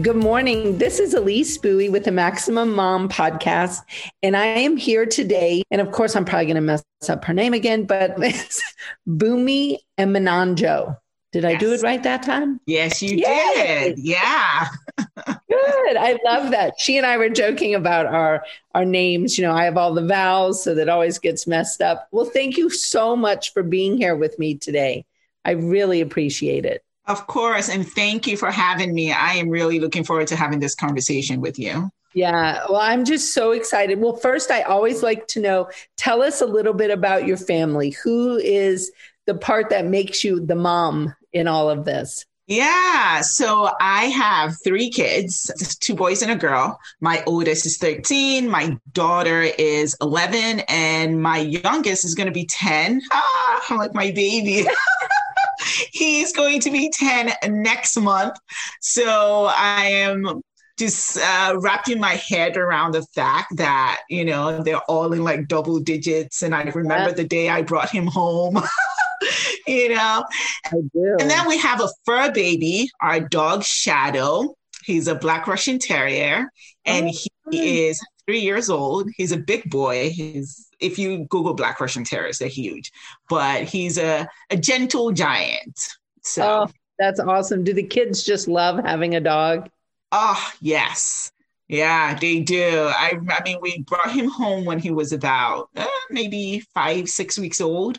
Good morning. This is Elise Buie with the Maximum Mom podcast. And I am here today. And of course, I'm probably going to mess up her name again, but it's Bumi Emananjo. Did yes. I do it right that time? Yes, you Yay! did. Yeah. Good. I love that. She and I were joking about our our names. You know, I have all the vowels, so that always gets messed up. Well, thank you so much for being here with me today. I really appreciate it. Of course, and thank you for having me. I am really looking forward to having this conversation with you. Yeah, well, I'm just so excited. Well, first, I always like to know tell us a little bit about your family. Who is the part that makes you the mom in all of this? Yeah. So I have three kids, two boys and a girl. My oldest is 13. My daughter is 11. And my youngest is going to be 10. Ah, I'm like my baby. He's going to be 10 next month. So I am just uh, wrapping my head around the fact that, you know, they're all in like double digits. And I remember yeah. the day I brought him home. you know. And then we have a fur baby, our dog Shadow. He's a black Russian terrier, and oh, he is three years old. He's a big boy. He's if you Google black Russian terriers, they're huge, but he's a, a gentle giant. So oh, that's awesome. Do the kids just love having a dog? Oh, yes. Yeah, they do. I, I mean, we brought him home when he was about uh, maybe five, six weeks old.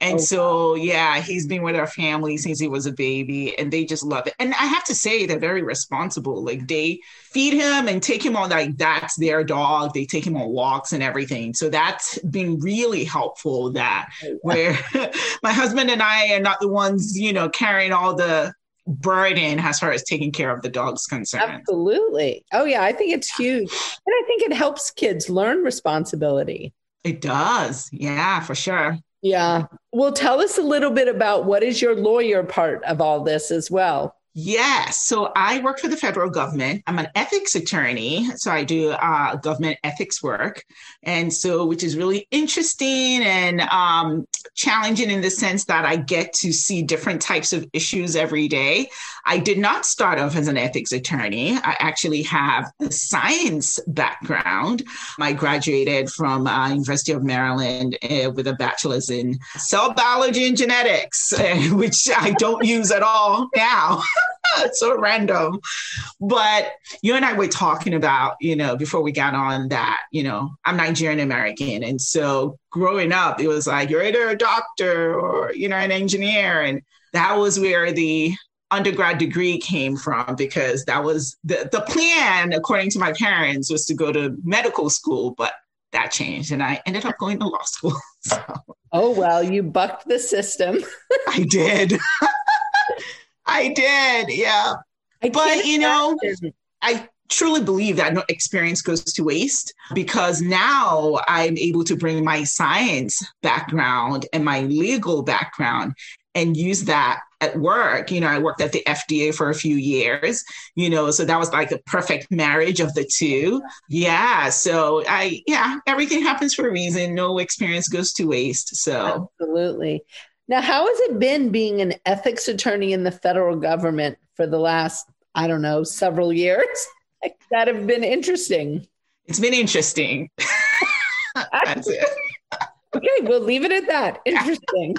And oh, so, yeah, he's been with our family since he was a baby and they just love it. And I have to say, they're very responsible. Like, they feed him and take him on, like, that's their dog. They take him on walks and everything. So, that's been really helpful that oh, where my husband and I are not the ones, you know, carrying all the burden as far as taking care of the dog's concerned. Absolutely. Oh yeah, I think it's huge. And I think it helps kids learn responsibility. It does. Yeah, for sure. Yeah. Well, tell us a little bit about what is your lawyer part of all this as well. Yes. So I work for the federal government. I'm an ethics attorney. So I do uh, government ethics work. And so, which is really interesting and um, challenging in the sense that I get to see different types of issues every day. I did not start off as an ethics attorney. I actually have a science background. I graduated from uh, University of Maryland uh, with a bachelor's in cell biology and genetics, which I don't use at all now. so random. But you and I were talking about, you know, before we got on that, you know, I'm Nigerian American. And so growing up, it was like, you're either a doctor or, you know, an engineer. And that was where the undergrad degree came from because that was the, the plan, according to my parents, was to go to medical school. But that changed and I ended up going to law school. So. Oh, well, you bucked the system. I did. I did. Yeah. I but, you know, I truly believe that no experience goes to waste because now I'm able to bring my science background and my legal background and use that at work. You know, I worked at the FDA for a few years, you know, so that was like a perfect marriage of the two. Yeah. So I, yeah, everything happens for a reason. No experience goes to waste. So absolutely. Now, how has it been being an ethics attorney in the federal government for the last, I don't know, several years that have been interesting? It's been interesting. That's it. okay, we'll leave it at that. Interesting.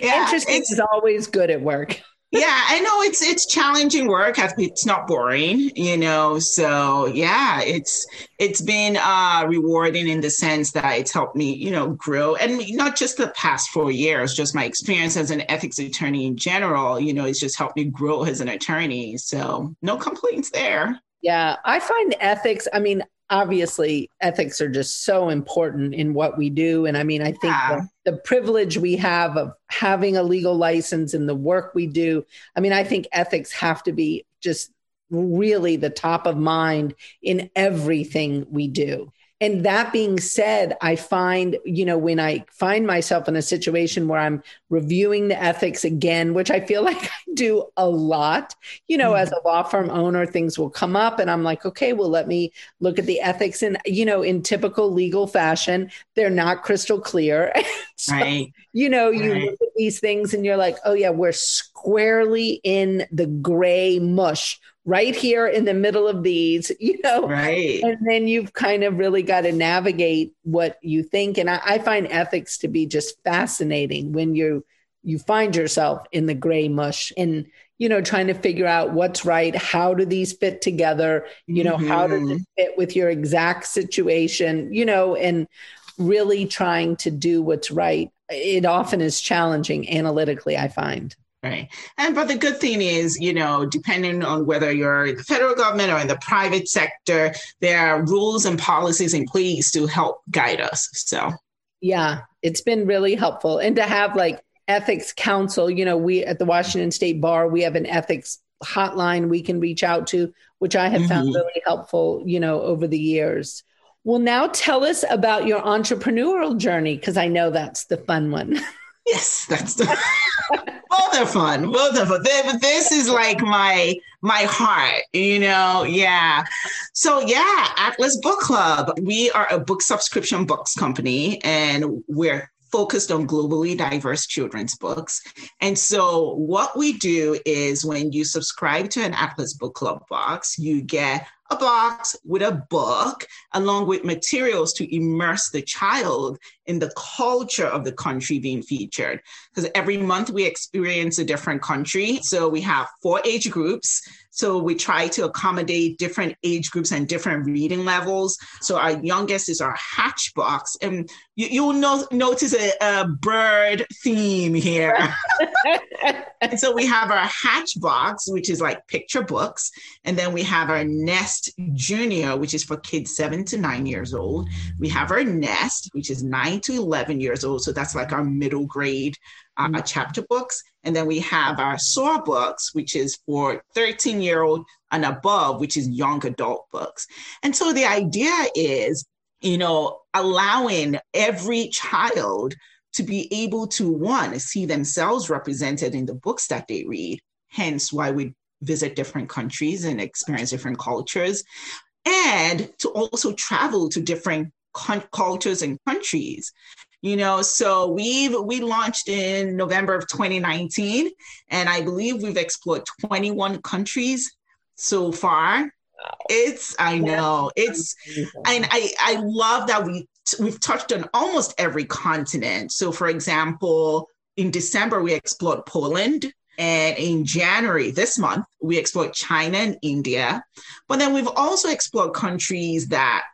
Yeah, interesting is always good at work yeah, I know it's it's challenging work. It's not boring, you know. So yeah, it's it's been uh, rewarding in the sense that it's helped me, you know, grow, and not just the past four years, just my experience as an ethics attorney in general. You know, it's just helped me grow as an attorney. So no complaints there. Yeah, I find ethics. I mean, obviously ethics are just so important in what we do and i mean i think yeah. the, the, privilege we have of having a legal license and the work we do i mean i think ethics have to be just really the top of mind in everything we do And that being said, I find, you know, when I find myself in a situation where I'm reviewing the ethics again, which I feel like I do a lot, you know, mm-hmm. as a law firm owner, things will come up and I'm like, okay, well, let me look at the ethics. And, you know, in typical legal fashion, they're not crystal clear. so, right. You know, you right. look at these things and you're like, oh, yeah, we're squarely in the gray mush right here in the middle of these, you know. Right. And then you've kind of really got to navigate what you think. And I, I, find ethics to be just fascinating when you you find yourself in the gray mush and you know trying to figure out what's right how do these fit together you know mm-hmm. how does it fit with your exact situation you know and really trying to do what's right it often is challenging analytically i find Right. And but the good thing is, you know, depending on whether you're in the federal government or in the private sector, there are rules and policies in place to help guide us. So, yeah, it's been really helpful. And to have like ethics counsel, you know, we at the Washington State Bar, we have an ethics hotline we can reach out to, which I have mm-hmm. found really helpful, you know, over the years. Well, now tell us about your entrepreneurial journey because I know that's the fun one. Yes, that's the both are fun. Both are fun. This is like my my heart, you know. Yeah. So yeah, Atlas Book Club. We are a book subscription books company, and we're focused on globally diverse children's books. And so, what we do is when you subscribe to an Atlas Book Club box, you get a box with a book along with materials to immerse the child in the culture of the country being featured. Because every month we experience a different country. So we have four age groups. So we try to accommodate different age groups and different reading levels. So our youngest is our hatchbox. And you, will no, notice a, a, bird theme here. and so we have our hatchbox, which is like picture books. And then we have our nest junior, which is for kids seven to nine years old. We have our nest, which is nine to 11 years old. So that's like our middle grade uh, mm-hmm. chapter books. And then we have our SOAR books, which is for 13 year old and above, which is young adult books. And so the idea is, you know, allowing every child to be able to one see themselves represented in the books that they read hence why we visit different countries and experience different cultures and to also travel to different con- cultures and countries you know so we've we launched in november of 2019 and i believe we've explored 21 countries so far. It's i know it's and i i love that we we've touched on almost every continent. So for example in december we explored poland and in January, this month, we explored China and India. But then we've also explored countries that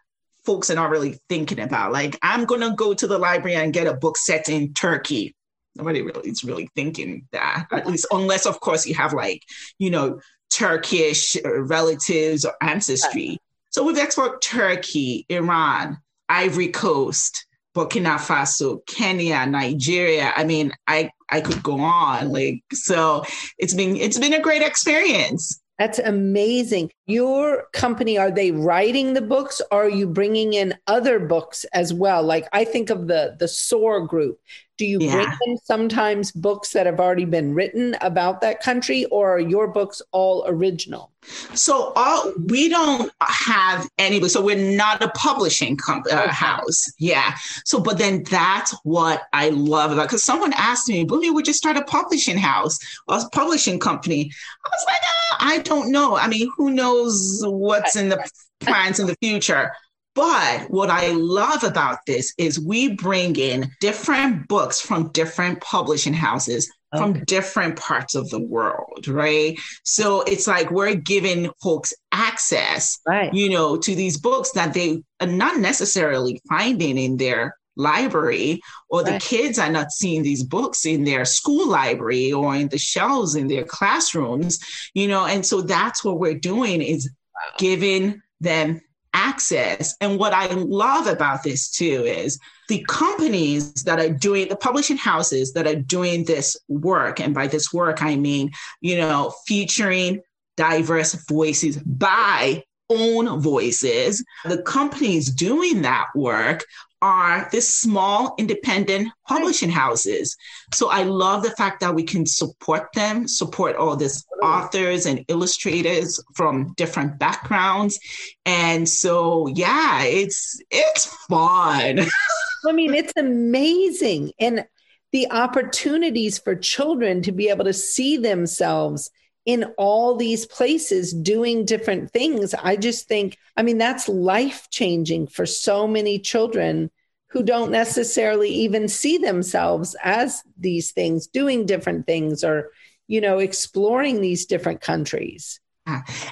folks are not really thinking about. Like, I'm going to go to the library and get a book set in Turkey. Nobody really is really thinking that, at least, unless, of course, you have like, you know, Turkish uh, relatives or ancestry. So we've explored Turkey, Iran, Ivory Coast, Burkina Faso, Kenya, Nigeria. I mean, I I could go on. Like so it's been it's been a great experience. That's amazing. Your company, are they writing the books? Or are you bringing in other books as well? Like I think of the the SOAR group. Do you yeah. bring in sometimes books that have already been written about that country, or are your books all original? So all we don't have any. So we're not a publishing com- uh, okay. house. Yeah. So, but then that's what I love about because someone asked me, "Boomy, would you start a publishing house or a publishing company?" I was like, oh, "I don't know. I mean, who knows what's in the plans in the future?" But what I love about this is we bring in different books from different publishing houses okay. from different parts of the world, right? So it's like we're giving folks access, right. you know, to these books that they are not necessarily finding in their library or the right. kids are not seeing these books in their school library or in the shelves in their classrooms you know and so that's what we're doing is wow. giving them access. And what I love about this too is the companies that are doing the publishing houses that are doing this work. And by this work, I mean, you know, featuring diverse voices by own voices. The companies doing that work are the small independent publishing houses. So I love the fact that we can support them, support all these authors and illustrators from different backgrounds. And so yeah, it's it's fun. I mean, it's amazing. And the opportunities for children to be able to see themselves in all these places doing different things. I just think, I mean, that's life changing for so many children who don't necessarily even see themselves as these things, doing different things or, you know, exploring these different countries.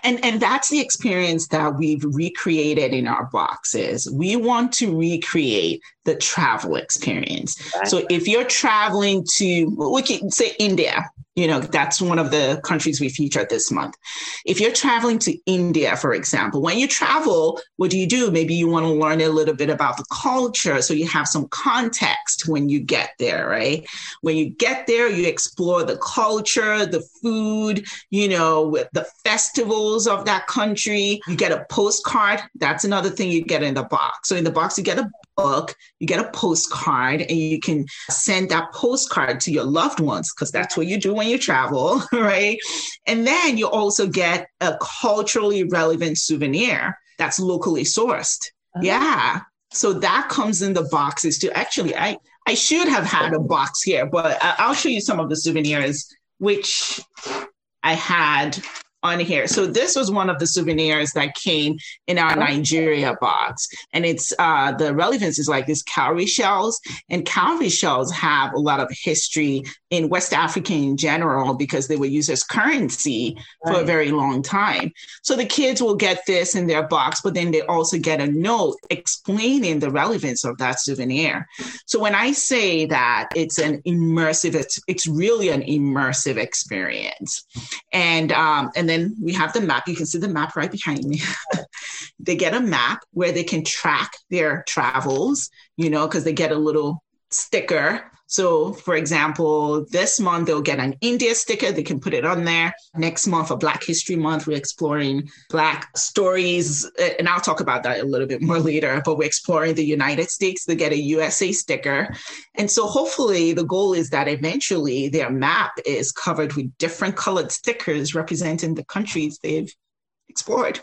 And and that's the experience that we've recreated in our boxes. We want to recreate the travel experience. So if you're traveling to we can say India, you know, that's one of the countries we featured this month. If you're traveling to India, for example, when you travel, what do you do? Maybe you want to learn a little bit about the culture so you have some context when you get there, right? When you get there, you explore the culture, the food, you know, the festivals of that country. You get a postcard. That's another thing you get in the box. So in the box, you get a book, you get a postcard, and you can send that postcard to your loved ones because that's what you do when you travel, right? And then you also get a culturally relevant souvenir that's locally sourced. Oh. Yeah. So that comes in the boxes too. Actually, I I should have had a box here, but I'll show you some of the souvenirs which I had on here. So this was one of the souvenirs that came in our Nigeria box. And it's uh, the relevance is like this cowrie shells. And cowrie shells have a lot of history in West Africa in general because they were used as currency right. for a very long time. So the kids will get this in their box, but then they also get a note explaining the relevance of that souvenir. So when I say that it's an immersive, it's, it's really an immersive experience. And um, and then we have the map. You can see the map right behind me. they get a map where they can track their travels, you know, because they get a little sticker so, for example, this month they'll get an India sticker. They can put it on there. Next month, for Black History Month, we're exploring Black stories. Uh, and I'll talk about that a little bit more later, but we're exploring the United States. They get a USA sticker. And so, hopefully, the goal is that eventually their map is covered with different colored stickers representing the countries they've explored.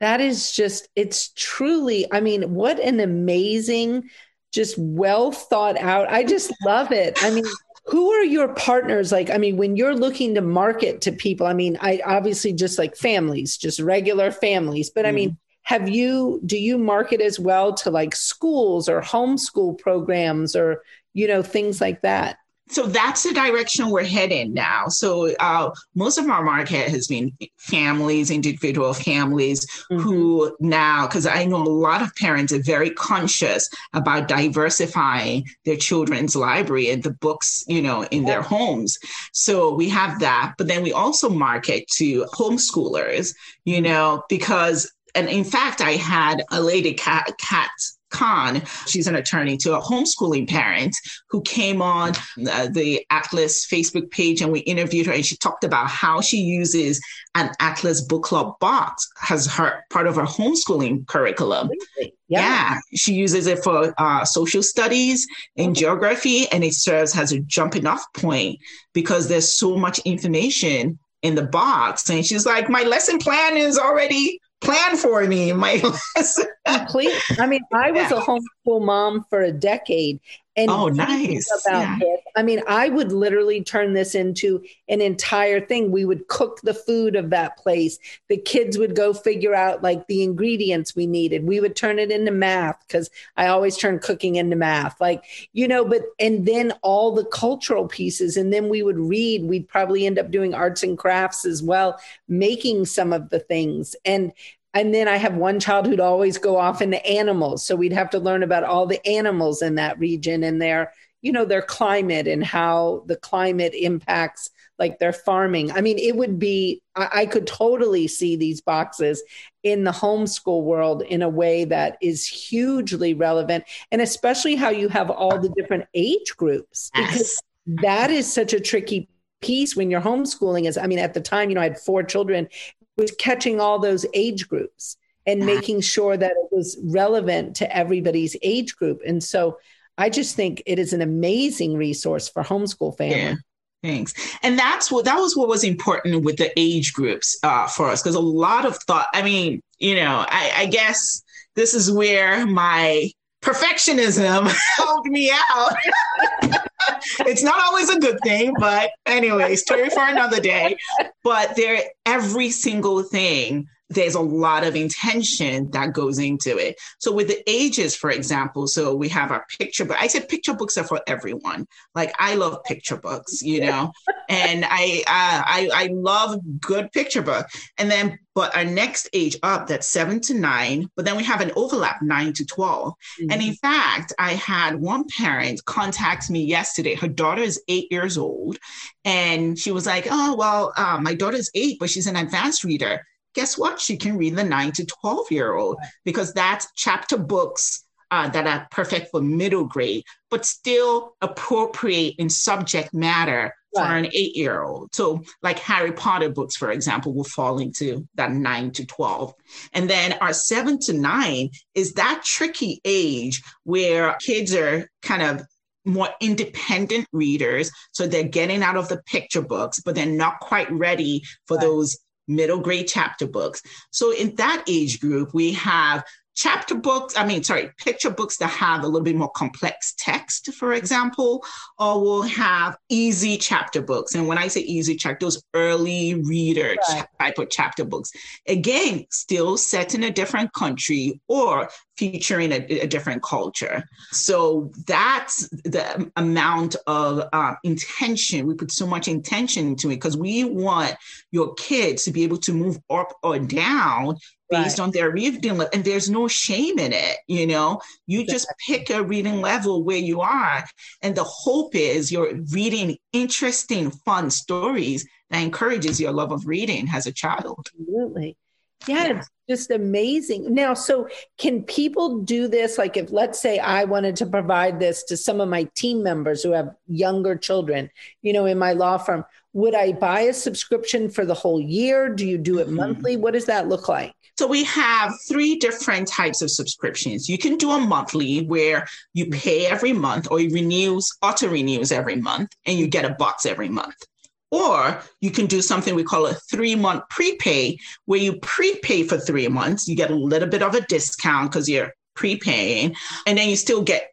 That is just, it's truly, I mean, what an amazing just well thought out. I just love it. I mean, who are your partners like i mean when you're looking to market to people i mean i obviously just like families just regular families but i mean mm-hmm. have you do you market as well to like schools or homeschool programs or you know things like that so that's the direction we're heading now. So uh, most of our market has been families, individual families mm-hmm. who now, because I know a lot of parents are very conscious about diversifying their children's library and the books, you know, in their homes. So we have that, but then we also market to homeschoolers, you know, because and in fact, I had a lady cat, cat Khan, she's an attorney to a homeschooling parent who came on uh, the Atlas Facebook page and we interviewed her and she talked about how she uses an Atlas book club box as her part of her homeschooling curriculum. Yeah. yeah. she uses it for uh, social studies and mm-hmm. geography and it serves as a jumping off point because there's so much information in the box. And she's like, my lesson plan is already plan for me my lesson. Complete. I mean, I was yeah. a homeschool mom for a decade. And oh, nice. About yeah. this, I mean, I would literally turn this into an entire thing. We would cook the food of that place. The kids would go figure out like the ingredients we needed. We would turn it into math because I always turn cooking into math. Like, you know, but and then all the cultural pieces. And then we would read. We'd probably end up doing arts and crafts as well, making some of the things. And and then I have one child who'd always go off into animals. So we'd have to learn about all the animals in that region and their, you know, their climate and how the climate impacts like their farming. I mean, it would be, I, I could totally see these boxes in the homeschool world in a way that is hugely relevant. And especially how you have all the different age groups, because that is such a tricky piece when you're homeschooling is i mean at the time you know i had four children was catching all those age groups and making sure that it was relevant to everybody's age group. And so I just think it is an amazing resource for homeschool families. Yeah. Thanks. And that's what that was what was important with the age groups uh, for us because a lot of thought. I mean, you know, I, I guess this is where my perfectionism helped me out. it's not always a good thing, but anyway, story for another day. But there, every single thing there's a lot of intention that goes into it. So with the ages, for example, so we have our picture book. I said picture books are for everyone. Like I love picture books, you know, and I, uh, I I love good picture book. And then, but our next age up, that's seven to nine. But then we have an overlap nine to 12 mm-hmm. And in fact, I had one parent contact me yesterday. Her daughter is eight years old, and she was like, "Oh well, uh, my daughter's eight, but she's an advanced reader." Guess what? She can read the nine to 12 year old because that's chapter books uh, that are perfect for middle grade, but still appropriate in subject matter for an eight year old. So, like Harry Potter books, for example, will fall into that nine to 12. And then our seven to nine is that tricky age where kids are kind of more independent readers. So they're getting out of the picture books, but they're not quite ready for right. those middle grade chapter books. So in that age group, we have chapter books, I mean, sorry, picture books that have a little bit more complex text, for example, or we'll have easy chapter books. And when I say easy chapter, those early reader right. type of chapter books, again, still set in a different country or featuring a, a different culture. So that's the amount of uh, intention. We put so much intention into it because we want your kids to be able to move up or down based right. on their reading level. And there's no shame in it. You know, you just pick a reading level where you are. And the hope is you're reading interesting, fun stories that encourages your love of reading as a child. Absolutely. Yeah, yeah, it's just amazing. Now, so can people do this? Like, if let's say I wanted to provide this to some of my team members who have younger children, you know, in my law firm, would I buy a subscription for the whole year? Do you do it mm-hmm. monthly? What does that look like? So we have three different types of subscriptions. You can do a monthly where you pay every month or it renews, auto renews every month, and you get a box every month. Or you can do something we call a three month prepay, where you prepay for three months. You get a little bit of a discount because you're prepaying, and then you still get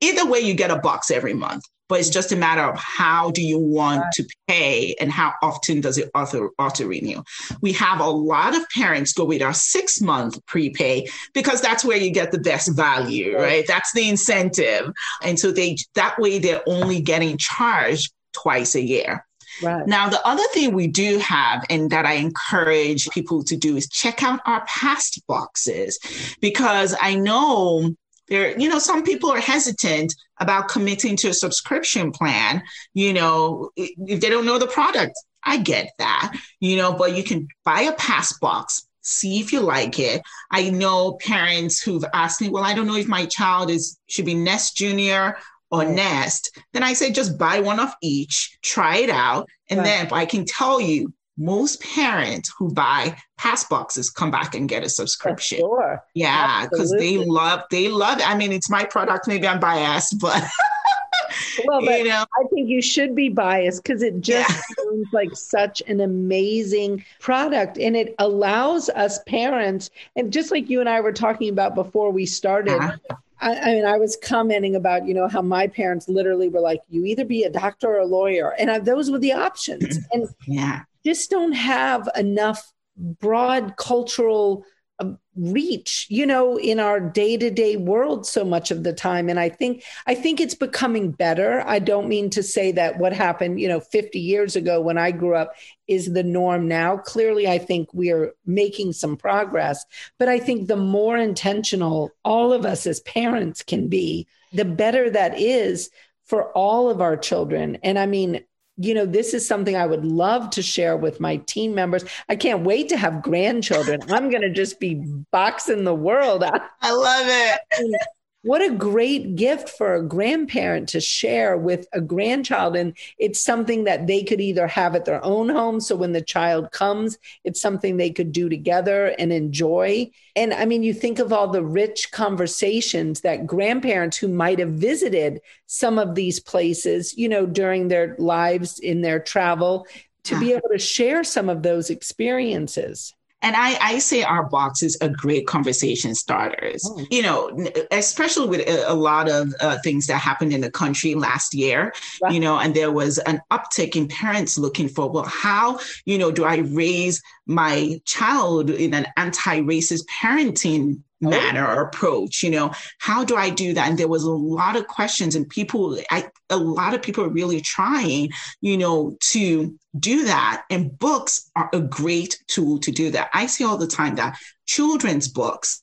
either way, you get a box every month but it's just a matter of how do you want right. to pay and how often does it auto, auto renew. We have a lot of parents go with our six month prepay because that's where you get the best value, right? right? That's the incentive. And so they that way they're only getting charged twice a year. Right. Now, the other thing we do have, and that I encourage people to do, is check out our past boxes because I know there you know some people are hesitant about committing to a subscription plan you know if they don't know the product. I get that you know but you can buy a pass box see if you like it. I know parents who've asked me well i don't know if my child is should be nest junior or nest. Then i say just buy one of each try it out and right. then i can tell you most parents who buy pass boxes come back and get a subscription. Sure. Yeah, because they love they love it. I mean, it's my product. Maybe I'm biased, but well, but you know, I think you should be biased because it just yeah. sounds like such an amazing product, and it allows us parents, and just like you and I were talking about before we started. Uh-huh. I, I, mean, I was commenting about, you know, how my parents literally were like, you either be a doctor or a lawyer. And I, those were the options. And yeah just don't have enough broad cultural Um, reach you know in our day-to-day world so much of the time. And i think i think it's becoming better. I don't mean to say that what happened you know 50 years ago when i grew up is the norm now. Clearly i think we are making some progress but i think the more intentional all of us as parents can be the better that is for all of our children. And i mean you know, this is something I would love to share with my team members. I can't wait to have grandchildren. I'm going to just be boxing the world. I love it. what a great gift for a grandparent to share with a grandchild. And it's something that they could either have at their own home. So when the child comes, it's something they could do together and enjoy. And I mean, you think of all the rich conversations that grandparents who might have visited some of these places, you know, during their lives in their travel, to be able to share some of those experiences. And I, I say our boxes are great conversation starters, oh. you know, especially with a, a lot of uh, things that happened in the country last year, right. you know, and there was an uptick in parents looking for, well, how, you know, do I raise my child in an anti racist parenting. Manner or approach you know how do i do that? And there was a lot of questions and people I, a lot of people are really trying you know to do that. And books are a great tool to do that. I see all the time that children's books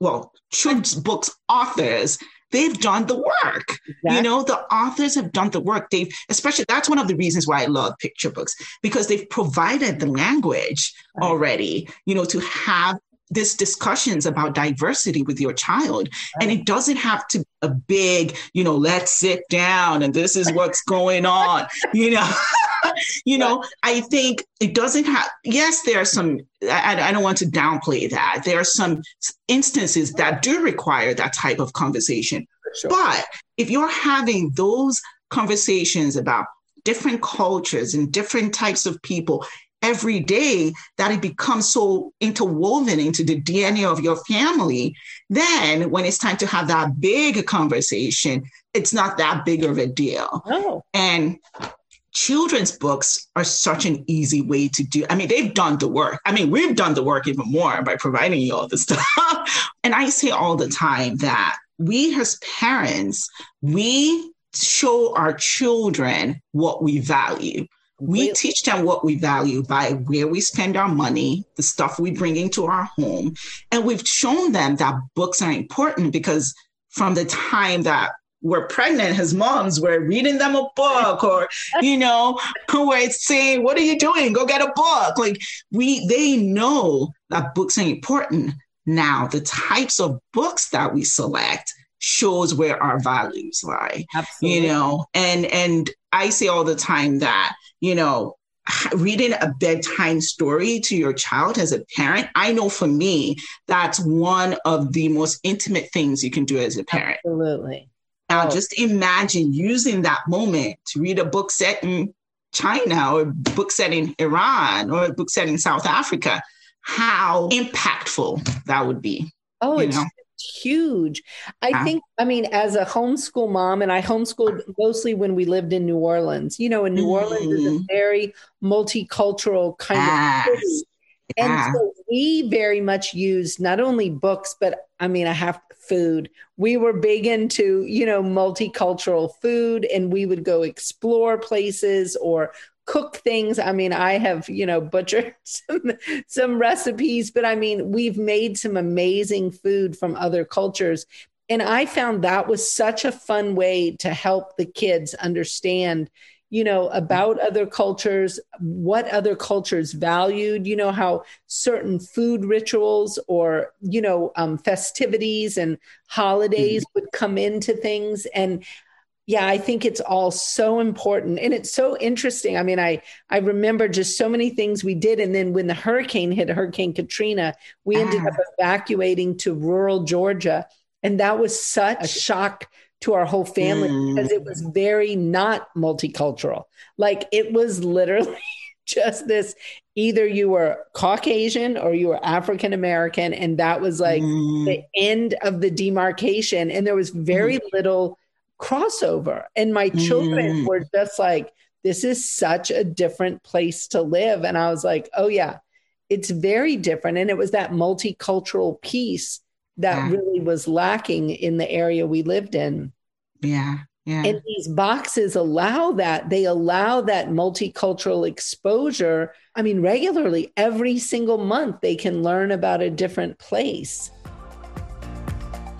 well children's books authors they've done the work. Exactly. you know the authors have done the work. They've especially that's one of the reasons why i love picture books because they've provided the language right. already you know to have this discussions about diversity with your child. And it doesn't have to be a big you know let's sit down and this is what's going on you know? You know i think it doesn't have yes there are some I, I don't want to downplay that. There are some instances that do require that type of conversation. Sure. but if you're having those conversations about different cultures and different types of people every day that it becomes so interwoven into the DNA of your family, then when it's time to have that big conversation, it's not that big of a deal. Oh. And children's books are such an easy way to do. I mean, they've done the work. I mean, we've done the work even more by providing you all the stuff. and I say all the time that we as parents, we show our children what we value. We teach them what we value by where we spend our money, the stuff we bring into our home. And we've shown them that books are important because from the time that we're pregnant as moms, we're reading them a book or, you know, we're saying, what are you doing? Go get a book. Like we, they know that books are important. Now, the types of books that we select shows where our values lie, Absolutely. you know, and, and I say all the time that you know, reading a bedtime story to your child as a parent, I know for me, that's one of the most intimate things you can do as a parent. Absolutely. Now, oh. just imagine using that moment to read a book set in China or a book set in Iran or a book set in South Africa, how impactful that would be. Oh, it's know? Huge. I think, I mean, as a homeschool mom, and I homeschooled mostly when we lived in New Orleans, you know, in New mm. Orleans is a mm-hmm. very multicultural kind yes. of city. Yeah. And so we very much used not only books, but I mean, I have food. We were big into, you know, multicultural food and we would go explore places or cook things. I mean, I have, you know, butchered some, some recipes, but I mean, we've made some amazing food from other cultures. And I found that was such a fun way to help the kids understand, you know, about other cultures, what other cultures valued, you know, how certain food rituals or, you know, um, festivities and holidays mm-hmm. would come into things. And yeah i think it's all so important and it's so interesting i mean i i remember just so many things we did and then when the hurricane hit hurricane katrina we ah. ended up evacuating to rural georgia and that was such a shock to our whole family mm. because it was very not multicultural like it was literally just this either you were caucasian or you were african american and that was like mm. the end of the demarcation and there was very mm. little crossover. And my children mm. were just like, this is such a different place to live. And I was like, oh, yeah, it's very different. And it was that multicultural piece that yeah. really was lacking in the area we lived in. Yeah. Yeah. And these boxes allow that. They allow that multicultural exposure. I mean, regularly, every single month, they can learn about a different place.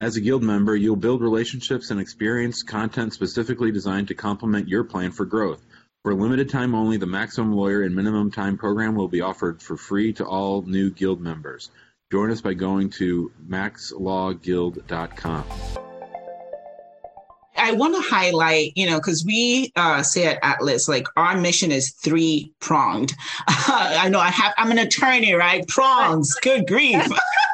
As a Guild member, you'll build relationships and experience content specifically designed to complement your plan for growth. For a limited time only, the Maximum Lawyer in Minimum Time program will be offered for free to all new Guild members. Join us by going to maxlawguild.com. I want to highlight, you know, because we uh, say at Atlas, like our mission is three pronged. Uh, I know I have, I'm an attorney, right? Prongs, good grief.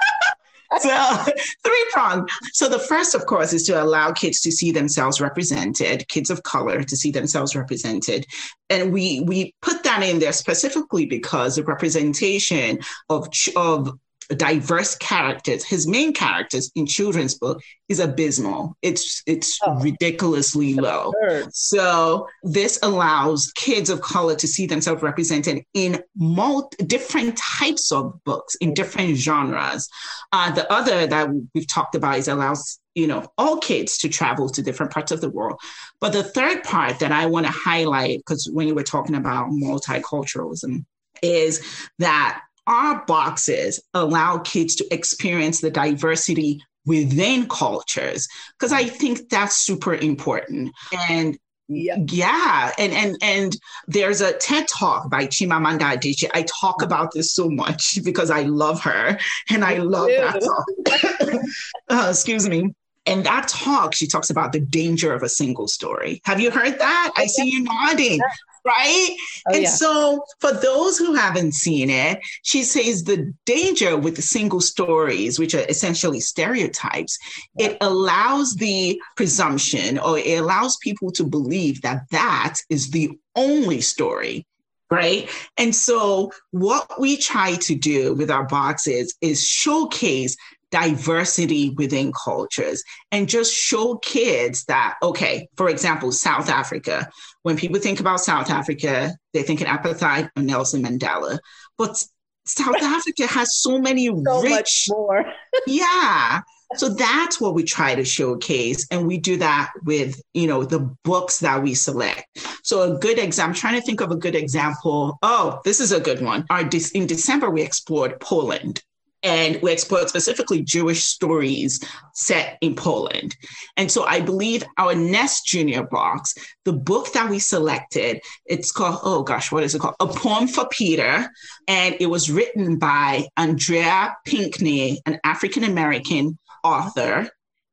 so three pronged. So the first, of course, is to allow kids to see themselves represented, kids of color to see themselves represented. And we we put that in there specifically because the representation of of diverse characters. His main characters in children's book is abysmal. It's it's oh, ridiculously low. So this allows kids of color to see themselves represented in multi, different types of books in different genres. Uh, the other that we've talked about is allows you know all kids to travel to different parts of the world but the third part that i want to highlight because when you were talking about multiculturalism is that our boxes allow kids to experience the diversity within cultures because i think that's super important and yeah. yeah. And and and there's a TED talk by Chimamanda Adichie. I talk about this so much because I love her and I love that talk. uh, excuse me. And that talk, she talks about the danger of a single story. Have you heard that? I see you nodding right? Oh, and yeah. so, for those who haven't seen it, she says the danger with the single stories, which are essentially stereotypes, yeah. it allows the presumption or it allows people to believe that that is the only story. Right. And so, what we try to do with our boxes is showcase diversity within cultures and just show kids that, okay, for example, South Africa, when people think about South Africa, they think of apartheid or Nelson Mandela. But South Africa has so many so rich more. yeah. So that's what we try to showcase. And we do that with, you know, the books that we select. So a good example, I'm trying to think of a good example. Oh, this is a good one. Our, in December, we explored Poland and we explored specifically Jewish stories set in Poland. And so I believe our nest junior box, the book that we selected, it's called, oh gosh, what is it called? A Poem for Peter. And it was written by Andrea Pinkney, an African American author.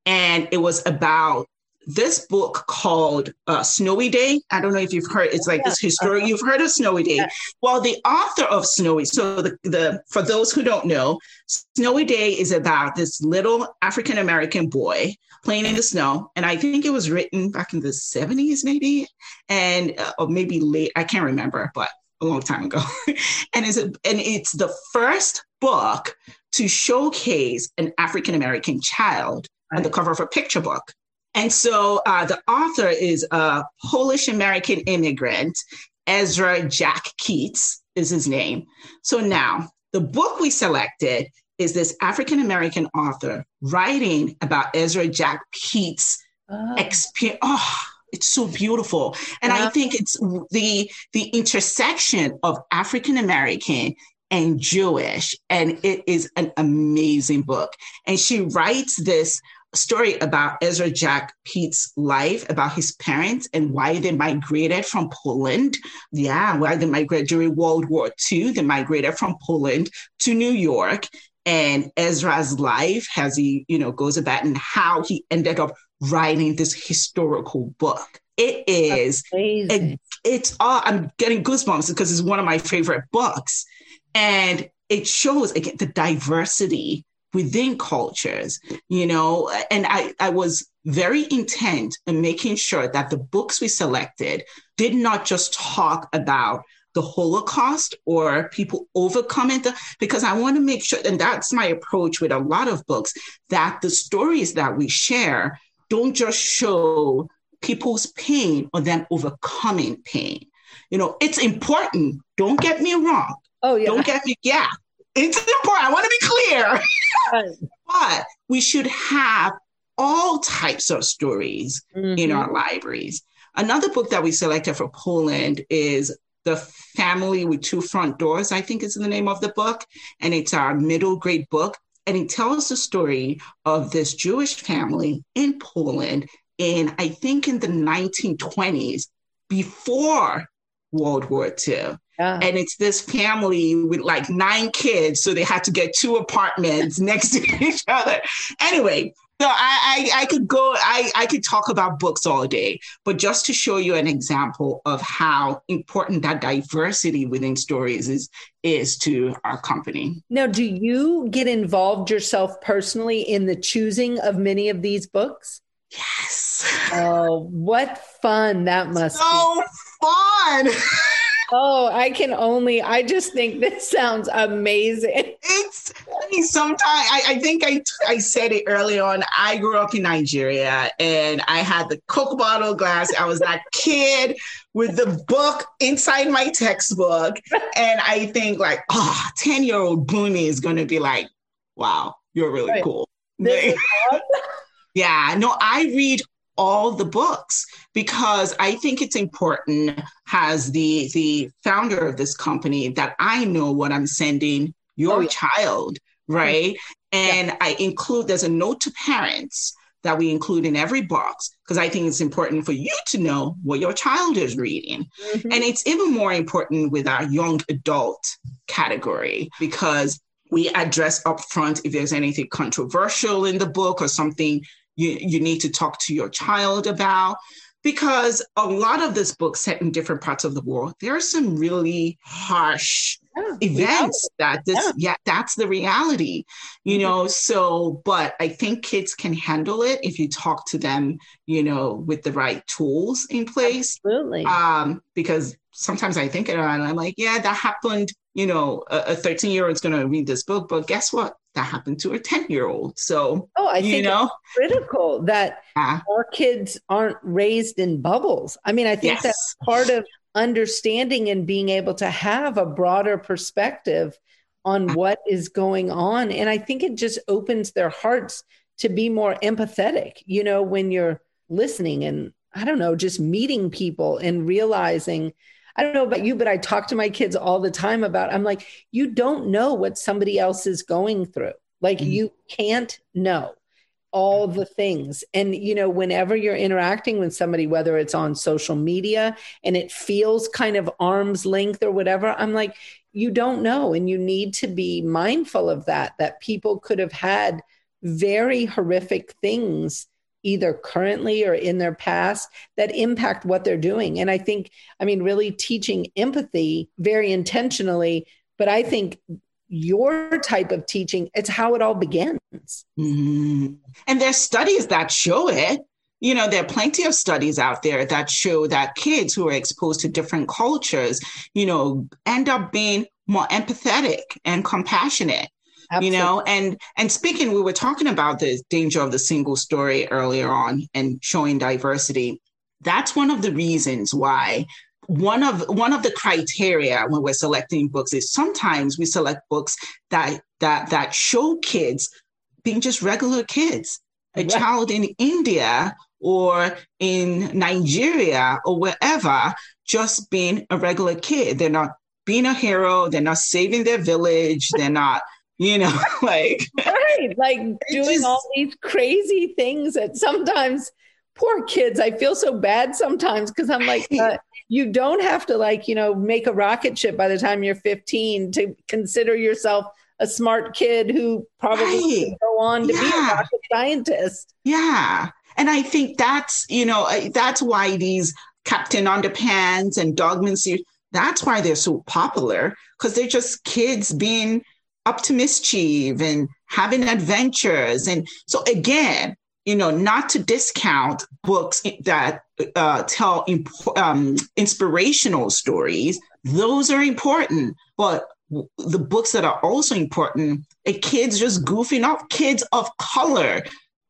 And it was about this book called uh, Snowy Day. I don't know if you've heard. It's like yeah. this history. Uh-huh. You've heard of Snowy Day. Yeah. Well, the author of Snowy. So the, the for those who don't know, Snowy Day is about this little African American boy playing in the snow, and I think it was written back in the seventies, maybe, and uh, or maybe late. I can't remember, but a long time ago. and it's a, and it's the first book to showcase an African American child right. on the cover of a picture book. And so uh, the author is a Polish American immigrant, Ezra Jack Keats is his name. So now the book we selected is this African American author writing about Ezra Jack Keats' oh. experience. Oh, it's so beautiful and yeah. i think it's the the intersection of african american and jewish and it is an amazing book and she writes this story about Ezra Jack Keats' life, about his parents and why they migrated from Poland. Yeah, why they migrated during World War II. They migrated from Poland to New York. And Ezra's life, as he, you know, goes about and how he ended up writing this historical book. It is, it, it's all, I'm getting goosebumps because it's one of my favorite books. And it shows again the diversity within cultures, you know, and I, I was very intent in making sure that the books we selected did not just talk about the Holocaust or people overcoming the, because I want to make sure, and that's my approach with a lot of books, that the stories that we share don't just show people's pain or them overcoming pain. You know, it's important. Don't get me wrong. Oh, yeah. Don't get me, yeah. It's important. I want to be clear. but we should have all types of stories Mhm. in our libraries. Another book that we selected for Poland is The Family with Two Front Doors, I think is the name of the book. And it's our middle grade book. And it tells the story of this Jewish family in Poland in, I think, in the 1920s, before World War II. Yeah. And it's this family with like nine kids. So they had to get two apartments next to each other. Anyway, so I, I, I could go, I, I could talk about books all day, but just to show you an example of how important that diversity within stories is, is to our company. Now, do you get involved yourself personally in the choosing of many of these books? Yes. Oh, what fun that must be. So fun. Oh, I can only, I just think this sounds amazing. It's funny sometimes I, I think I I said it early on. I grew up in Nigeria and I had the Coke bottle glass. I was that kid with the book inside my textbook. And I think like, ah, oh, 10-year-old Booney is gonna be like, wow, you're really Right. cool. This is awesome. Yeah, no, I read all the books because I think it's important as the the founder of this company that I know what I'm sending your Oh, yeah. child, right? And I include there's a note to parents that we include in every box because I think it's important for you to know what your child is reading. Mhm. And it's even more important with our young adult category because we address upfront if there's anything controversial in the book or something you, you need to talk to your child about. Because a lot of this book set in different parts of the world, there are some really harsh Yeah, events that this Yeah. yeah. that's the reality you Mhm. know so but i think kids can handle it if you talk to them you know with the right tools in place Absolutely. um because sometimes i think it and i'm like yeah that happened you know a 13 year old's going to read this book but guess what that happened to a 10 year old so oh, I you think know it's critical that Ah, our kids aren't raised in bubbles. I mean, I think yes that's part of understanding and being able to have a broader perspective on what is going on. And I think it just opens their hearts to be more empathetic, you know, when you're listening and I don't know, just meeting people and realizing. I don't know about you, but I talk to my kids all the time about I'm like, you don't know what somebody else is going through. Like Mhm. you can't know all the things. And, you know, whenever you're interacting with somebody, whether it's on social media and it feels kind of arm's length or whatever, I'm like, you don't know. And you need to be mindful of that, that people could have had very horrific things either currently or in their past that impact what they're doing. And I think, I mean, really teaching empathy very intentionally, but I think your type of teaching, it's how it all begins. Mhm. And there's studies that show it. You know, there are plenty of studies out there that show that kids who are exposed to different cultures, you know, end up being more empathetic and compassionate. You know, and and speaking, we were talking about the danger of the single story earlier on and showing diversity. That's one of the reasons why one of one of the criteria when we're selecting books is sometimes we select books that that that show kids being just regular kids a child in india or in nigeria or wherever just being a regular kid. They're not being a hero. They're not saving their village. They're not you know like right like doing just- all these crazy things that sometimes poor kids i feel so bad sometimes because i'm like uh, you don't have to like you know make a rocket ship by the time you're 15 to consider yourself a smart kid who probably Right. go on to be a rocket scientist Yeah. And I think that's, you know, that's why these Captain Underpants and Dogman series, that's why they're so popular because they're just kids being up to mischief and having adventures. And so, again, you know, not to discount books that uh, tell imp- um, inspirational stories, those are important. But the books that are also important are kids just goofing off, kids of color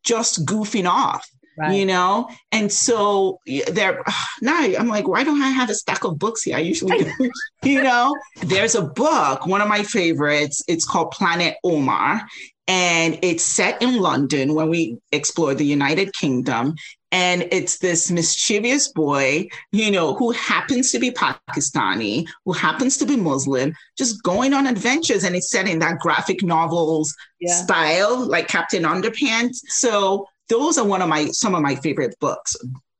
just goofing off you know and so there now i'm like why don't i have a stack of books here i usually do you know there's a book one of my favorites it's called planet omar and it's set in London when we explore the United Kingdom. And it's this mischievous boy, you know, who happens to be Pakistani, who happens to be Muslim, just going on adventures. And it's set in that graphic novels yeah. style, like Captain Underpants. So those are one of my some of my favorite books.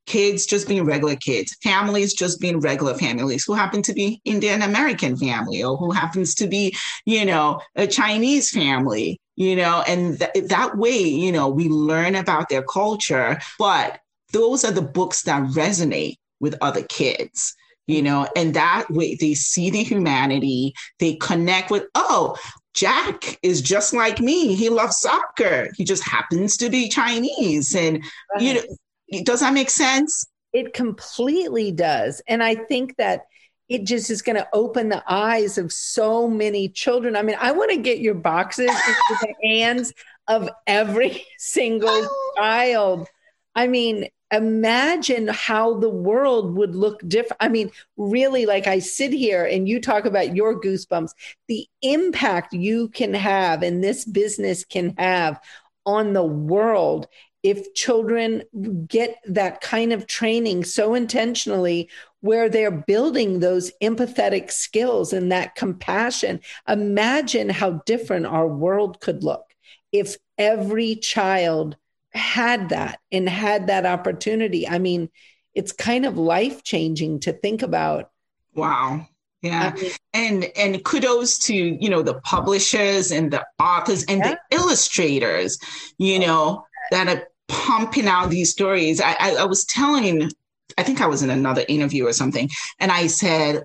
Kids just being regular kids, families just being regular families who happen to be Indian American family or who happens to be, you know, a Chinese family, you know, and th- that way, you know, we learn about their culture, but those are the books that resonate with other kids you know, and that way they see the humanity, they connect with, oh, Jack is just like me. He loves soccer. He just happens to be Chinese. And, right. you know, does that make sense? It completely does. And I think that it just is going to open the eyes of so many children. I mean, I want to get your boxes into the hands of every single oh. child. I mean, imagine how the world would look different. I mean, really, like I sit here and you talk about your goosebumps, the impact you can have and this business can have on the world if children get that kind of training so intentionally where they're building those empathetic skills and that compassion imagine how different our world could look if every child had that and had that opportunity i mean it's kind of life changing to think about wow yeah I mean, and and kudos to you know the publishers and the authors and yeah. the illustrators you know that are pumping out these stories. I, I, I was telling, I think I was in another interview or something, and I said,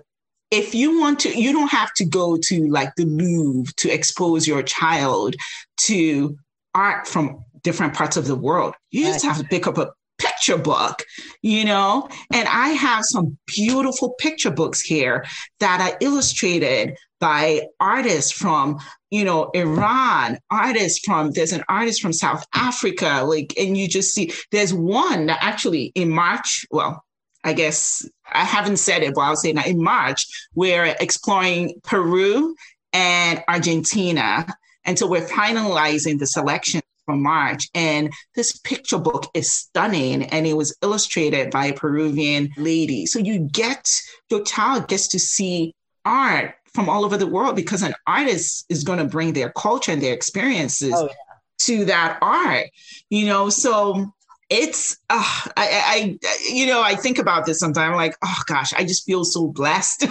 if you want to, you don't have to go to like the Louvre to expose your child to art from different parts of the world. You just have to pick up a picture book, you know? And I have some beautiful picture books here that are illustrated by artists from you know iran artists from there's an artist from south africa like and you just see there's one that actually in march well i guess i haven't said it but i'll say that in march we're exploring peru and argentina and so we're finalizing the selection from March. And this picture book is stunning and it was illustrated by a Peruvian lady. So you get, your child gets to see art from all over the world because an artist is going to bring their culture and their experiences oh, yeah. to that art you know so it's uh, I, I you know i think about this sometimes I'm like oh gosh i just feel so blessed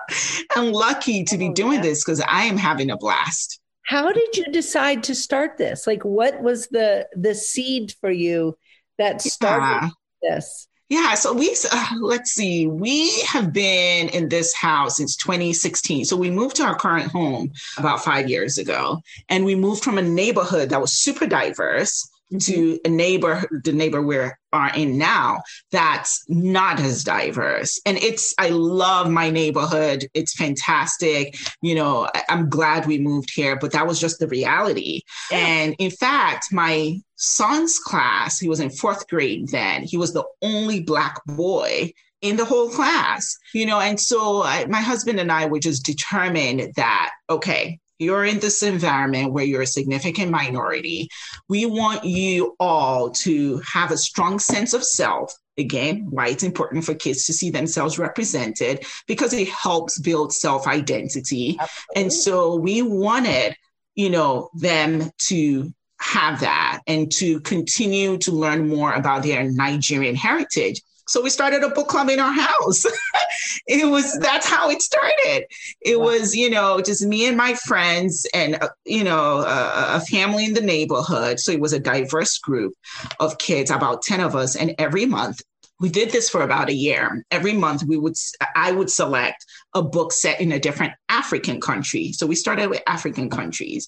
and lucky to be oh, doing this because i am having a blast how did you decide to start this like what was the the seed for you that started yeah. this yeah, so we uh, let's see, we have been in this house since 2016. So we moved to our current home about five years ago, and we moved from a neighborhood that was super diverse. Mm-hmm. to a neighbor, the neighbor we are in now, that's not as diverse. And it's, I love my neighborhood. It's fantastic. You know, I, am glad we moved here, but that was just the reality. Yeah. And in fact, my son's class, he was in fourth grade then, he was the only Black boy in the whole class, you know, and so I, my husband and I were just determined that, okay, you're in this environment where you're a significant minority. We want you all to have a strong sense of self. Again, why it's important for kids to see themselves represented because it helps build self identity. And so we wanted, you know, them to have that and to continue to learn more about their Nigerian heritage. So we started a book club in our house. it was that's how it started. It wow. was you know just me and my friends and uh, you know uh, a family in the neighborhood. So it was a diverse group of kids, about ten of us, and every month we did this for about a year. Every month we would I would select a book set in a different African country. So we started with African countries.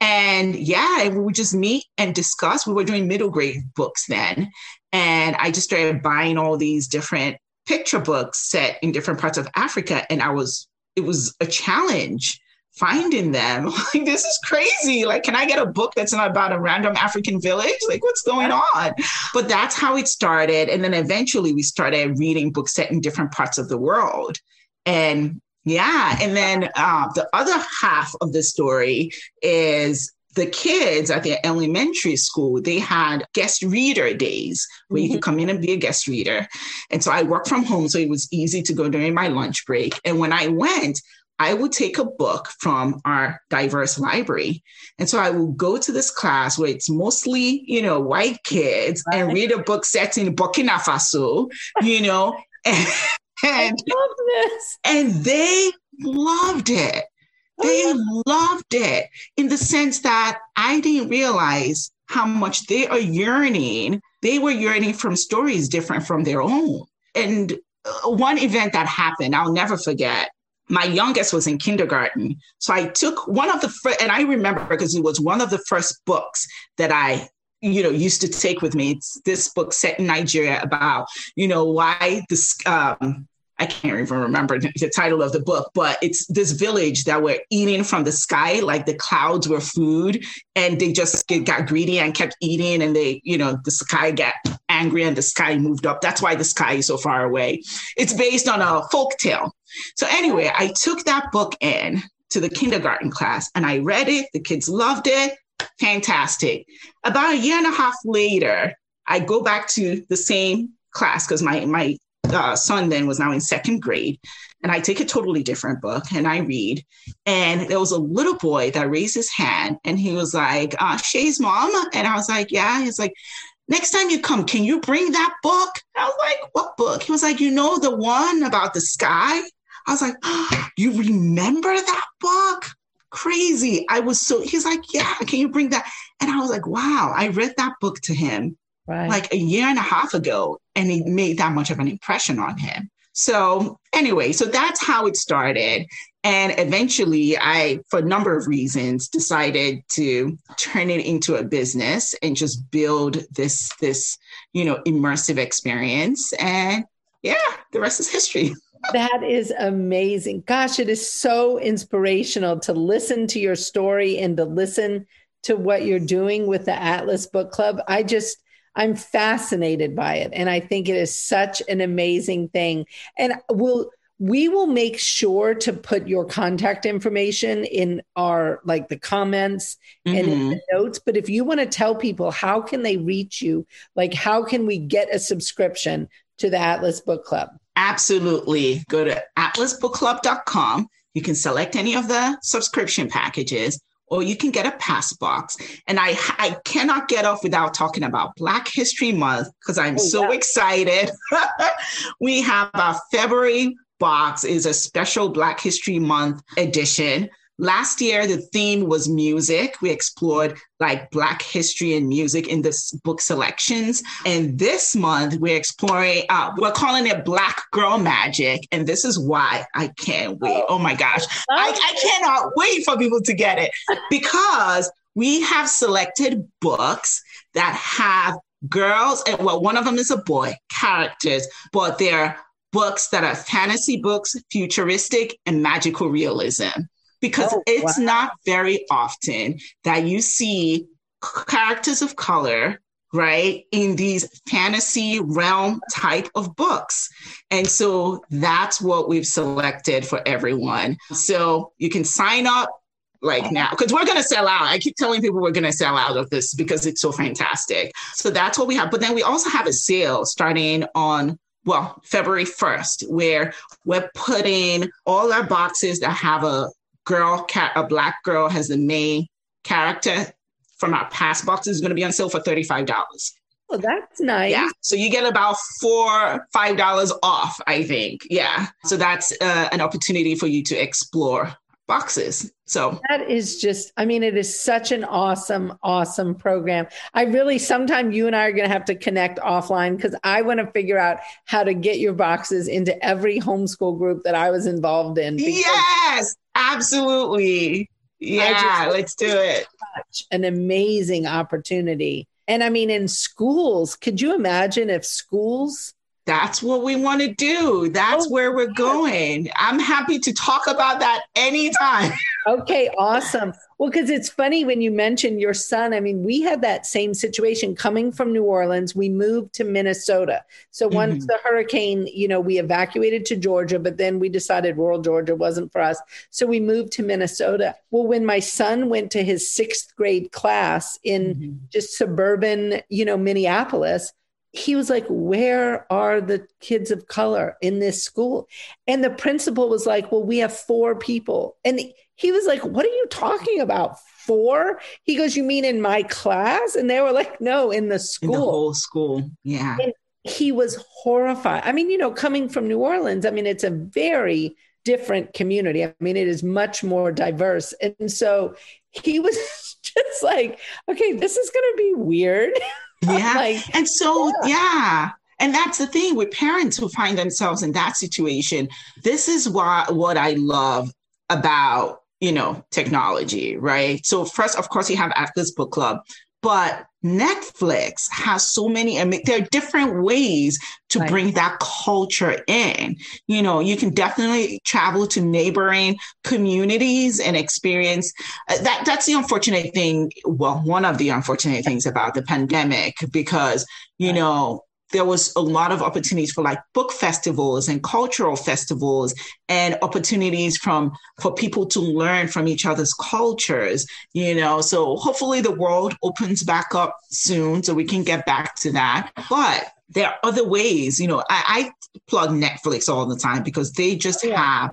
And yeah, we would just meet and discuss. We were doing middle grade books then. And I just started buying all these different picture books set in different parts of Africa. And I was, it was a challenge finding them. Like, this is crazy. Like, can I get a book that's not about a random African village? Like, what's going on? But that's how it started. And then eventually we started reading books set in different parts of the world. And yeah. And then uh, the other half of the story is the kids at the elementary school, they had guest reader days where mm-hmm. you could come in and be a guest reader. And so I worked from home, so it was easy to go during my lunch break. And when I went, I would take a book from our diverse library. And so I will go to this class where it's mostly, you know, white kids right. and read a book set in Burkina Faso, you know, and, and, and they loved it. They loved it in the sense that I didn't realize how much they are yearning. They were yearning from stories different from their own. And uh, one event that happened, I'll never forget. My youngest was in kindergarten. So I took one of the first, and I remember because it was one of the first books that I you know used to take with me it's this book set in nigeria about you know why this um, I can't even remember the title of the book, but it's this village that were eating from the sky, like the clouds were food, and they just got greedy and kept eating, and they, you know, the sky got angry and the sky moved up. That's why the sky is so far away. It's based on a folk tale. So anyway, I took that book in to the kindergarten class and I read it. The kids loved it. Fantastic. About a year and a half later, I go back to the same class because my my uh, son then was now in second grade. And I take a totally different book and I read. And there was a little boy that raised his hand and he was like, uh, Shay's mom. And I was like, yeah. He's like, next time you come, can you bring that book? I was like, what book? He was like, you know, the one about the sky? I was like, oh, you remember that book? Crazy. I was so, he's like, yeah, can you bring that? And I was like, wow, I read that book to him right. like a year and a half ago, and it made that much of an impression on him. So, anyway, so that's how it started. And eventually, I, for a number of reasons, decided to turn it into a business and just build this, this, you know, immersive experience. And yeah, the rest is history. that is amazing. Gosh, it is so inspirational to listen to your story and to listen to what you're doing with the Atlas Book Club. I just, I'm fascinated by it. And I think it is such an amazing thing. And we'll, we will make sure to put your contact information in our like the comments mm-hmm. and in the mm-hmm. notes but if you want to tell people how can they reach you like how can we get a subscription to the atlas book club absolutely go to atlasbookclub.com you can select any of the subscription packages or you can get a pass box. And I, I cannot get off without talking about Black History Month because I'm oh, so yeah. excited. we have our February box is a special Black History Month edition. Last year, the theme was music. We explored like Black history and music in this book selections. And this month, we're exploring, uh, we're calling it Black Girl Magic. And this is why I can't wait. Oh my gosh. I, I cannot wait for people to get it because we have selected books that have girls, and well, one of them is a boy, characters, but they're books that are fantasy books, futuristic, and magical realism because oh, it's wow. not very often that you see characters of color right in these fantasy realm type of books. And so that's what we've selected for everyone. So you can sign up like now because we're going to sell out. I keep telling people we're going to sell out of this because it's so fantastic. So that's what we have. But then we also have a sale starting on well february 1st where we're putting all our boxes that have a girl, cat a black girl has the main character from our pass boxes is going to be on sale for $35. Oh, that's nice. Yeah. So you get about four, five dollars off, I think. Yeah. So that's uh, an opportunity for you to explore boxes. So that is just, I mean, it is such an awesome, awesome program. I really, sometime you and I are going to have to connect offline because I want to figure out how to get your boxes into every homeschool group that I was involved in. Yes, absolutely. Yeah, let's do it. An amazing opportunity. And I mean, in schools, could you imagine if schools that's what we want to do. That's oh, where we're going. I'm happy to talk about that anytime. okay, awesome. Well, because it's funny when you mention your son. I mean, we had that same situation coming from New Orleans. We moved to Minnesota. So once mm-hmm. the hurricane, you know, we evacuated to Georgia, but then we decided rural Georgia wasn't for us. So we moved to Minnesota. Well, when my son went to his sixth grade class in mm-hmm. just suburban, you know, Minneapolis, he was like, Where are the kids of color in this school? And the principal was like, Well, we have four people. And he was like, What are you talking about? Four? He goes, You mean in my class? And they were like, No, in the school. In the whole school. Yeah. And he was horrified. I mean, you know, coming from New Orleans, I mean, it's a very different community. I mean, it is much more diverse. And so he was just like, okay, this is going to be weird. Yeah. like, and so, yeah. yeah. And that's the thing with parents who find themselves in that situation. This is why what I love about, you know, technology, right? So first, of course, you have Atlas Book Club, but Netflix has so many, mean, there are different ways to right. bring that culture in. You know, you can definitely travel to neighboring communities and experience uh, that. That's the unfortunate thing. Well, one of the unfortunate things about the pandemic, because, you right. know, there was a lot of opportunities for like book festivals and cultural festivals and opportunities from for people to learn from each other's cultures you know so hopefully the world opens back up soon so we can get back to that but there are other ways you know i, I plug netflix all the time because they just yeah. have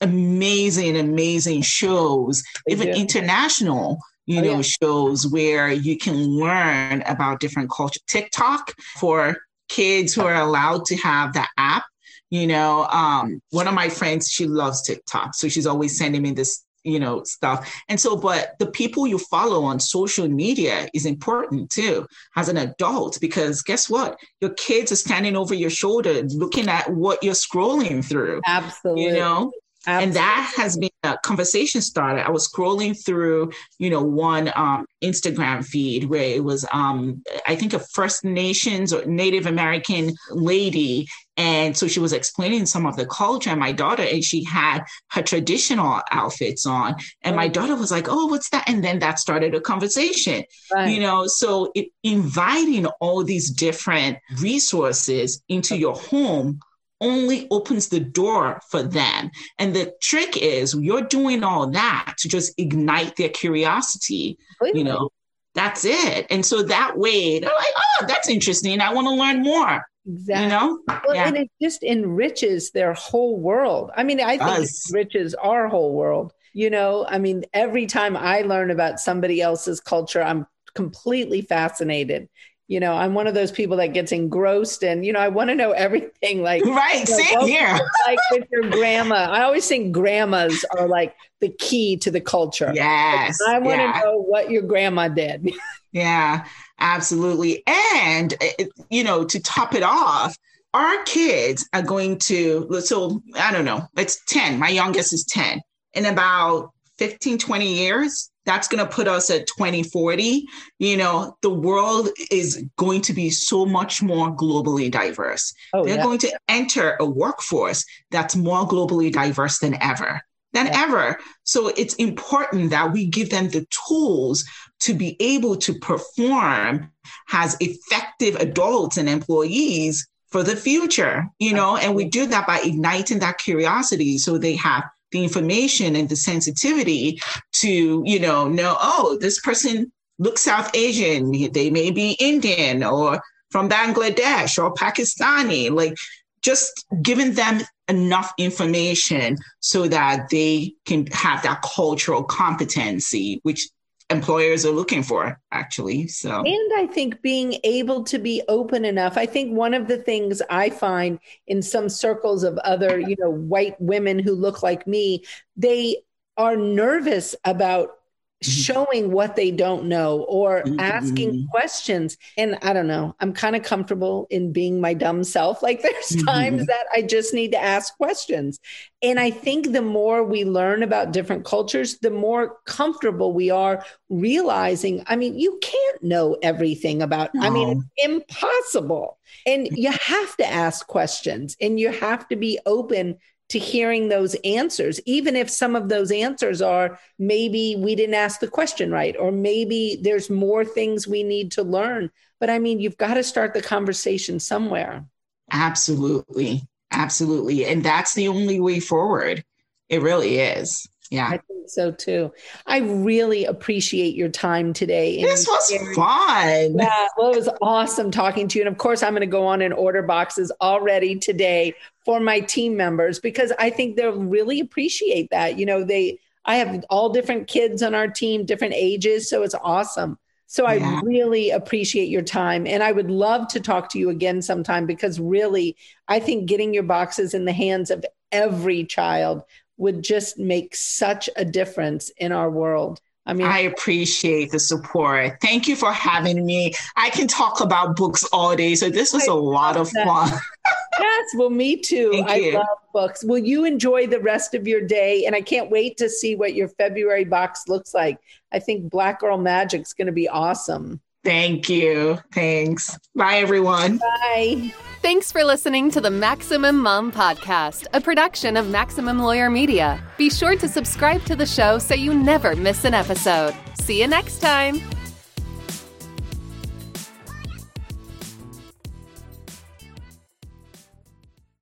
amazing amazing shows even international you oh, know, yeah. shows where you can learn about different culture. TikTok for kids who are allowed to have the app. You know, um, one of my friends, she loves TikTok. So she's always sending me this, you know, stuff. And so, but the people you follow on social media is important too as an adult, because guess what? Your kids are standing over your shoulder looking at what you're scrolling through. Absolutely. You know, Absolutely. And that has been a conversation starter. I was scrolling through, you know, one um, Instagram feed where it was, um, I think, a First Nations or Native American lady. And so she was explaining some of the culture. And my daughter, and she had her traditional outfits on. And my daughter was like, oh, what's that? And then that started a conversation, right. you know. So it, inviting all these different resources into your home only opens the door for them. And the trick is you're doing all that to just ignite their curiosity, you know. That's it. And so that way they're like, oh, that's interesting. I want to learn more. Exactly. You know? Well, yeah. and it just enriches their whole world. I mean, I think it, it enriches our whole world. You know, I mean, every time I learn about somebody else's culture, I'm completely fascinated you know i'm one of those people that gets engrossed and you know i want to know everything like right you know, same here. like with your grandma. I always think grandmas are like the key to the culture. Yes i want yeah. to know what your grandma did. Yeah absolutely. And eh, you know to top it off our kids are going to so i don't know it's 10 my youngest is 10 in about 15 20 years that's going to put us at 2040 you know the world is going to be so much more globally diverse oh, they're yeah. going to enter a workforce that's more globally diverse than ever than yeah. ever so it's important that we give them the tools to be able to perform as effective adults and employees for the future you know and we do that by igniting that curiosity so they have the information and the sensitivity to, you know, know, oh, this person looks South Asian, they may be Indian or from Bangladesh or Pakistani, like just giving them enough information so that they can have that cultural competency, which employers are looking for actually so and i think being able to be open enough i think one of the things i find in some circles of other you know white women who look like me they are nervous about. Showing what they don't know or mm-hmm. asking questions. And I don't know, I'm kind of comfortable in being my dumb self. Like there's mm-hmm. times that I just need to ask questions. And I think the more we learn about different cultures, the more comfortable we are realizing, I mean, you can't know everything about, no. I mean, it's impossible. And you have to ask questions and you have to be open to hearing those answers, even if some of those answers are maybe we didn't ask the question right, or maybe there's more things we need to learn. But I mean, you've got to start the conversation somewhere. Absolutely. Absolutely. And that's the only way forward. It really is. Yeah. I think so too. I really appreciate your time today. This was sharing. fun. Yeah, well, it was awesome talking to you. And of course, I'm going to go on and order boxes already today for my team members because I think they'll really appreciate that. You know, they, I have all different kids on our team, different ages. So it's awesome. So I yeah. really appreciate your time. And I would love to talk to you again sometime because really, I think getting your boxes in the hands of every child would just make such a difference in our world. I mean, I appreciate the support. Thank you for having me. I can talk about books all day, so this was I a lot of that. fun. yes, well, me too. Thank I you. love books. Will you enjoy the rest of your day? And I can't wait to see what your February box looks like. I think Black Girl Magic's going to be awesome. Thank you. Thanks. Bye, everyone. Bye. Thanks for listening to the Maximum Mom Podcast, a production of Maximum Lawyer Media. Be sure to subscribe to the show so you never miss an episode. See you next time.